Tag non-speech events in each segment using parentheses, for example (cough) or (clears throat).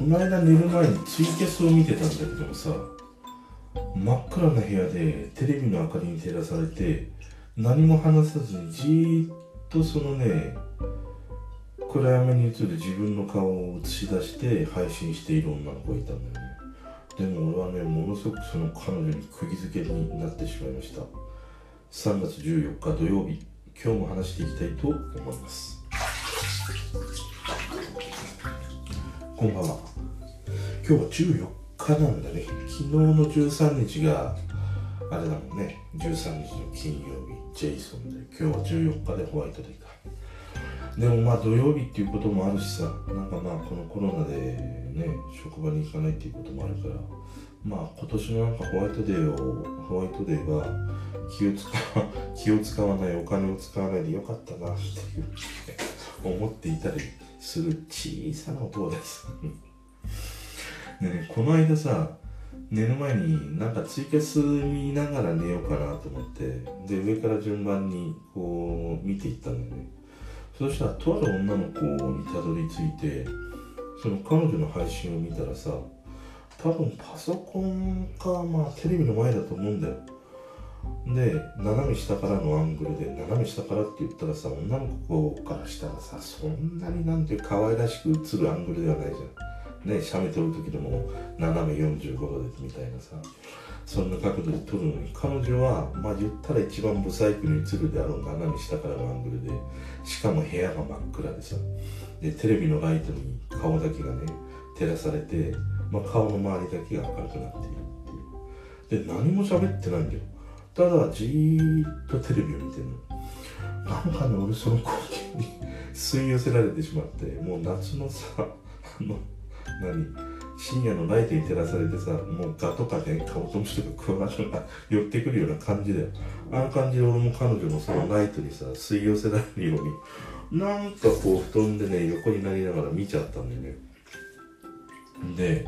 この間寝る前にツイキャスを見てたんだけどもさ真っ暗な部屋でテレビの明かりに照らされて何も話さずにじーっとそのね暗闇に映る自分の顔を映し出して配信している女の子がいたんだよね。でも俺はねものすごくその彼女に釘付けになってしまいました。3月14日土曜日今日も話していきたいと思います。こんばんは。今日は14日なんだね。昨日の13日があれだもんね。13日の金曜日ジェイソンで。今日は14日でホワイトデーか。でもまあ土曜日っていうこともあるしさなんかまあこのコロナでね職場に行かないっていうこともあるからまあ今年のなんかホワイトデーをホワイトデーは気を使わ (laughs) 気を使わないお金を使わないでよかったなっていう思っていたりする小さな音です。で (laughs) ねこの間さ寝る前になんかツイキャス見ながら寝ようかなと思ってで上から順番にこう見ていったんだよね。そしたらとある女の子にたどり着いてその彼女の配信を見たらさ多分パソコンかまあテレビの前だと思うんだよ。で斜め下からのアングルで斜め下からって言ったらさ女の子からしたらさそんなになんていう可愛らしく映るアングルではないじゃん。ね写メ撮る時でも斜め45度ですみたいなさ。そんな角度で撮るのに彼女はまあ言ったら一番ブサイクに映るであろう斜め下からのアングルでしかも部屋が真っ暗でさ。でテレビのライトに顔だけがね照らされて、まあ、顔の周りだけが明るくなっているっていう。で何も喋ってないんだよ。ただじーっとテレビを見てるなんかね俺その光景に吸い寄せられてしまってもう夏のさあの何深夜のライトに照らされてさもうガとかねカブトムシとかクワガタが寄ってくるような感じだよ。あの感じで俺も彼女のそのライトにさ吸い寄せられるようになんかこう布団でね横になりながら見ちゃったんだよね。で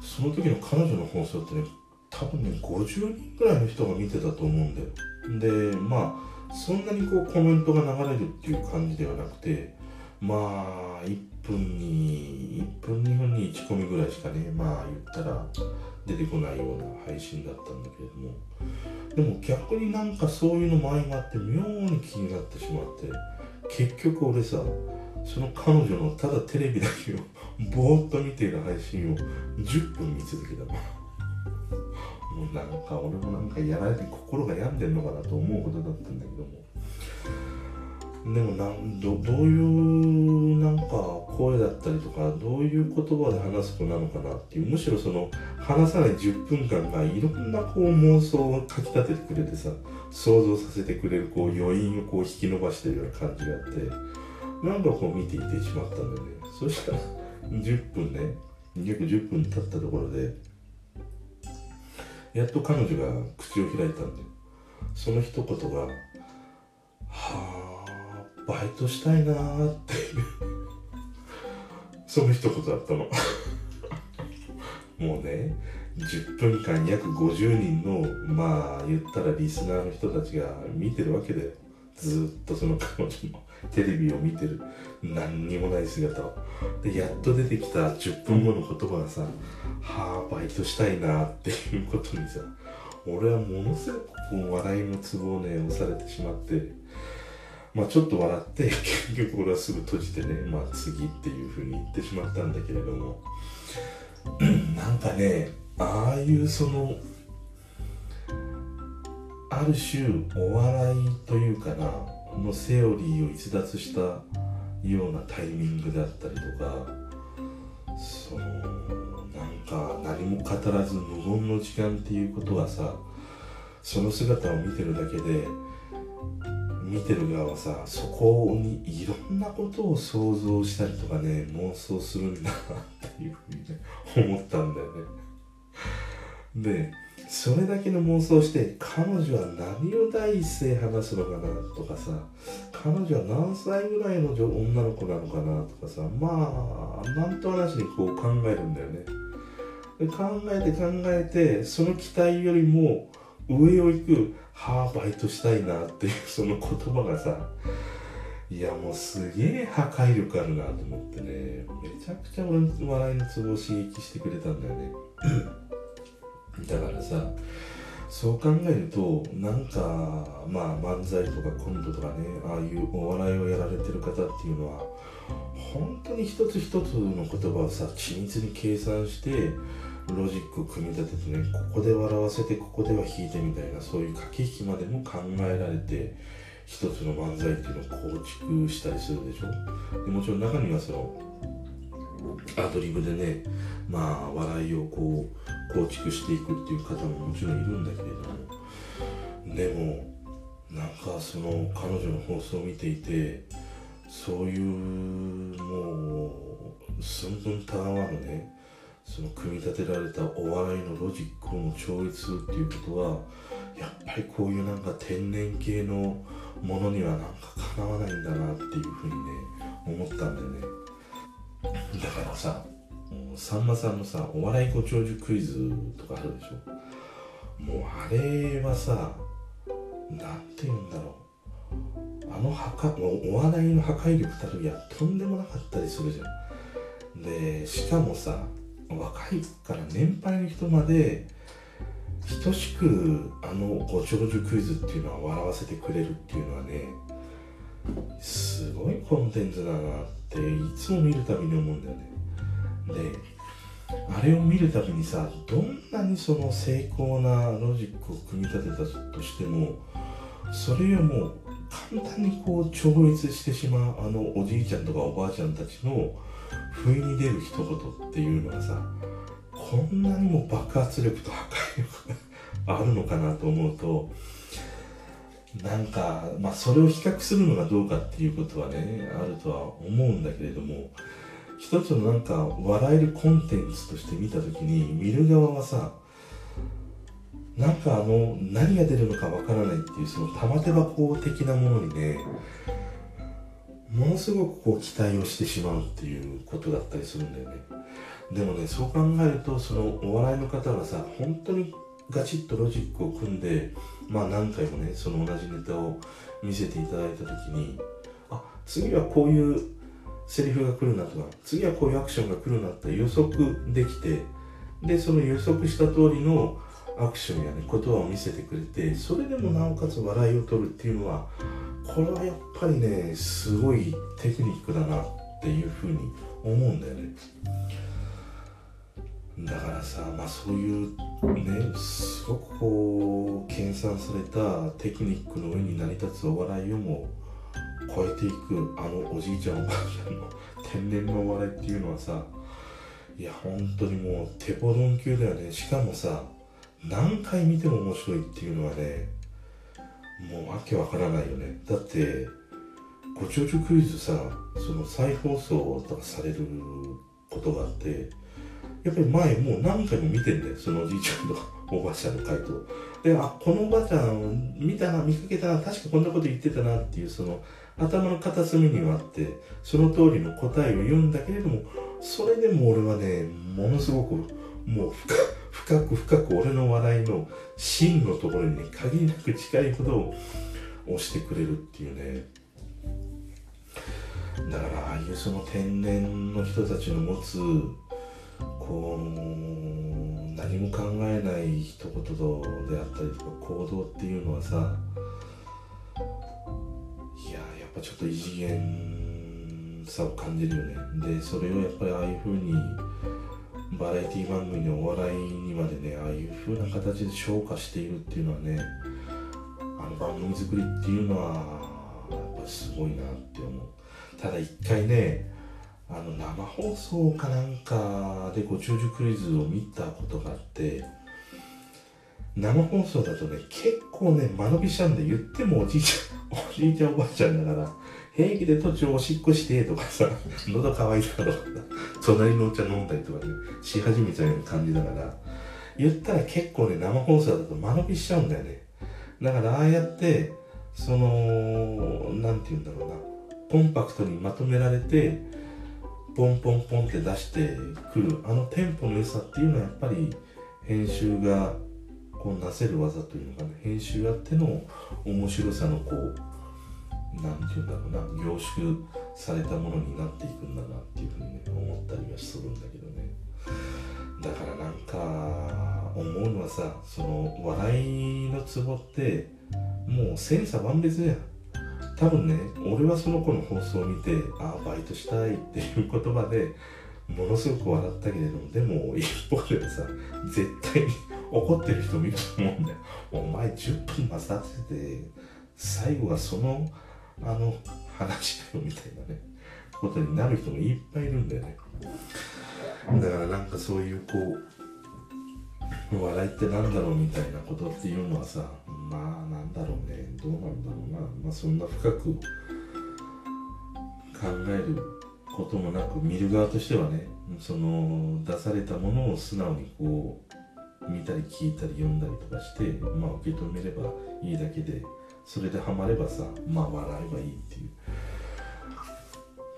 その時の彼女の放送ってね多分ね50人ぐらいの人が見てたと思うんだよでまあそんなにこうコメントが流れるっていう感じではなくてまあ1分に1分2分に1コミぐらいしかねまあ言ったら出てこないような配信だったんだけれどもでも逆になんかそういうのも相まって妙に気になってしまって結局俺さその彼女のただテレビだけをぼーっと見ている配信を10分見続けたの。もうなんか俺もなんかやられて心が病んでんのかなと思うことだったんだけども。でもなんどどういうなんか声だったりとかどういう言葉で話す子なのかなっていうむしろその話さない10分間がいろんなこう妄想をかきたててくれてさ想像させてくれるこう余韻をこう引き伸ばしてるような感じがあってなんかこう見ていてしまったんだよね。そしたら10分ね約10分経ったところでやっと彼女が口を開いたんでその一言が「はあバイトしたいな」っていう (laughs) その一言だったの。もうね10分間約50人のまあ言ったらリスナーの人たちが見てるわけだよずっとその彼女のテレビを見てる。何にもない姿を。でやっと出てきた10分後の言葉がさ「はあバイトしたいな」っていうことにさ俺はものすごく笑いのツボをね押されてしまってまあちょっと笑って結局俺はすぐ閉じてねまあ次っていうふうに言ってしまったんだけれども。(clears throat) なんかねああいうそのある種お笑いというかなのセオリーを逸脱したようなタイミングだったりとかそのなんか何も語らず無言の時間っていうことはさその姿を見てるだけで見てる側はさそこにいろんなことを想像したりとかね妄想するんだなっていうふうにね思ったんだよね。でそれだけの妄想して彼女は何を第一声話すのかなとかさ彼女は何歳ぐらいの女の子なのかなとかさまあなんと話にこう考えるんだよね。で考えて考えてその期待よりも上を行くはあバイトしたいなっていうその言葉がさいやもうすげえ破壊力あるなと思ってね。めちゃくちゃ俺の笑いのツボを刺激してくれたんだよね。だからさそう考えるとなんかまあ漫才とかコントとかねああいうお笑いをやられてる方っていうのは本当に一つ一つの言葉をさ緻密に計算してロジックを組み立ててねここで笑わせてここでは引いてみたいなそういう駆け引きまでも考えられて一つの漫才っていうのを構築したりするでしょ？でもちろん中にはそのアドリブでねまあ笑いをこう構築していくっていう方ももちろんいるんだけれどもでもなんかその彼女の放送を見ていてそういうもう寸分たがわぬねその組み立てられたお笑いのロジックを超越するっていうことはやっぱりこういうなんか天然系のものにはなんかかなわないんだなっていうふうにね思ったんだよね。だからささんまさんのさお笑いご長寿クイズとかあるでしょ？もうあれはさなんて言うんだろう。あの破お笑いの破壊力たるやとんでもなかったりするじゃん。でしかもさ若いから年配の人まで等しくあのご長寿クイズっていうのは笑わせてくれるっていうのはねすごいコンテンツだなっていつも見るたびに思うんだよね。であれを見るたびにさどんなにその精巧なロジックを組み立てたとしてもそれをもう簡単にこう超越してしまうあのおじいちゃんとかおばあちゃんたちの不意に出る一言っていうのはさこんなにも爆発力と破壊力があるのかなと思うとなんか、まあ、それを比較するのがどうかっていうことはねあるとは思うんだけれども一つのなんか笑えるコンテンツとして見た時に見る側はさなんかあの何が出るのかわからないっていうその玉手箱的なものにねものすごくこう期待をしてしまうっていうことだったりするんだよね。でもねそう考えるとそのお笑いの方がさ本当にガチッとロジックを組んでまあ何回もねその同じネタを見せていただいた時にあ次はこういうセリフが来るなとか次はこういうアクションが来るなって予測できてでその予測した通りのアクションやね言葉を見せてくれてそれでもなおかつ笑いを取るっていうのはこれはやっぱりねすごいテクニックだなっていうふうに思うんだよね。だからさまあそういうねすごくこう計算されたテクニックの上に成り立つお笑いをも超えていくあのおじいちゃんおばあちゃんの天然のお笑いっていうのはさいや本当にもう手ボロン級だよね。しかもさ何回見ても面白いっていうのはねもうわけわからないよね。だってご長寿クイズさその再放送とかされることがあってやっぱり前もう何回も見てんだよ。そのおじいちゃんとかおばあちゃんの回答。であこのおばあちゃん見たな見かけたな確かこんなこと言ってたなっていうその頭の片隅にはあってその通りの答えを言うんだけれどもそれでも俺はねものすごくもう深く深く俺の笑いの真のところにね限りなく近いほど押してくれるっていうね。だからああいうその天然の人たちの持つこう何も考えない一言であったりとか行動っていうのはさぱちょっと異次元さを感じるよね。でそれをやっぱりああいう風にバラエティ番組のお笑いにまでねああいう風な形で昇華しているっていうのはねあの番組作りっていうのはやっぱすごいなって思う。ただ一回ねあの生放送かなんかでご長寿クイズを見たことがあって生放送だとね結構ね間延びしちゃうんで言ってもおじいちゃんじいちゃんおばあちゃんだから平気で途中おしっこしてとかさ (laughs) 喉乾いたとか (laughs) 隣のお茶飲んだりとかねし始めちゃうような感じだから言ったら結構ね生放送だと間延びしちゃうんだよね。だからああやってその何て言うんだろうなコンパクトにまとめられてポンポンポンって出してくるあのテンポの良さっていうのはやっぱり編集がこうなせる技というのかね編集あっての面白さのこう何て言うんだろうな凝縮されたものになっていくんだなっていうふうにね思ったりはするんだけどね。だからなんか思うのはさその笑いのツボってもう千差万別や多分ね俺はその子の放送を見てああバイトしたいっていう言葉でものすごく笑ったけれどもでも一方ではさ絶対に怒ってる人もいると思うんだよ。お前10分待たせて最後はそのあの話だよみたいなねことになる人もいっぱいいるんだよね。だからなんかそういうこう笑いってなんだろうみたいなことっていうのはさまあなんだろうねどうなんだろうな。まあそんな深く考えることもなく見る側としてはねその出されたものを素直にこう見たり聞いたり読んだりとかしてまあ受け止めればいいだけでそれでハマればさまあ笑えばいいっていう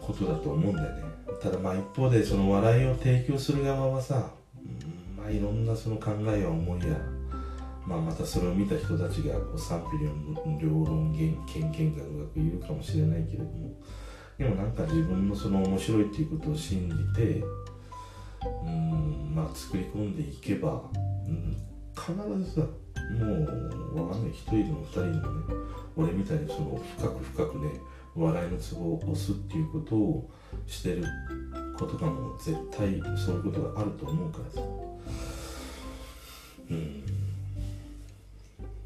ことだと思うんだよね。ただまあ一方でその笑いを提供する側はさ、うん、まあいろんなその考えや思いやまあ、またそれを見た人たちがこう賛否両論偏見がうまく言うかもしれないけれどもでもなんか自分のその面白いっていうことを信じてうんまあ作り込んでいけば、うん、必ずさもうわかんない。1人でも2人でもね俺みたいにその深く深くね笑いのツボを押すっていうことをしてることがもう絶対そういうことがあると思うからさ。うん。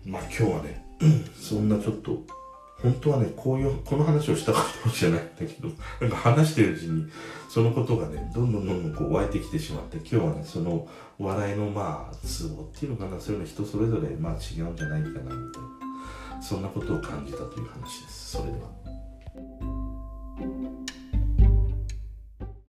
まあ今日はね (clears throat) そんなちょっと本当はねこういうこの話をしたかったわけじゃないんだけど (laughs) なんか話してるうちにそのことがねどんどんどんどんこう湧いてきてしまって今日はねその笑いのまあ都合っていうのかなそういうの人それぞれまあ違うんじゃないかなみたいなそんなことを感じたという話ですそれでは。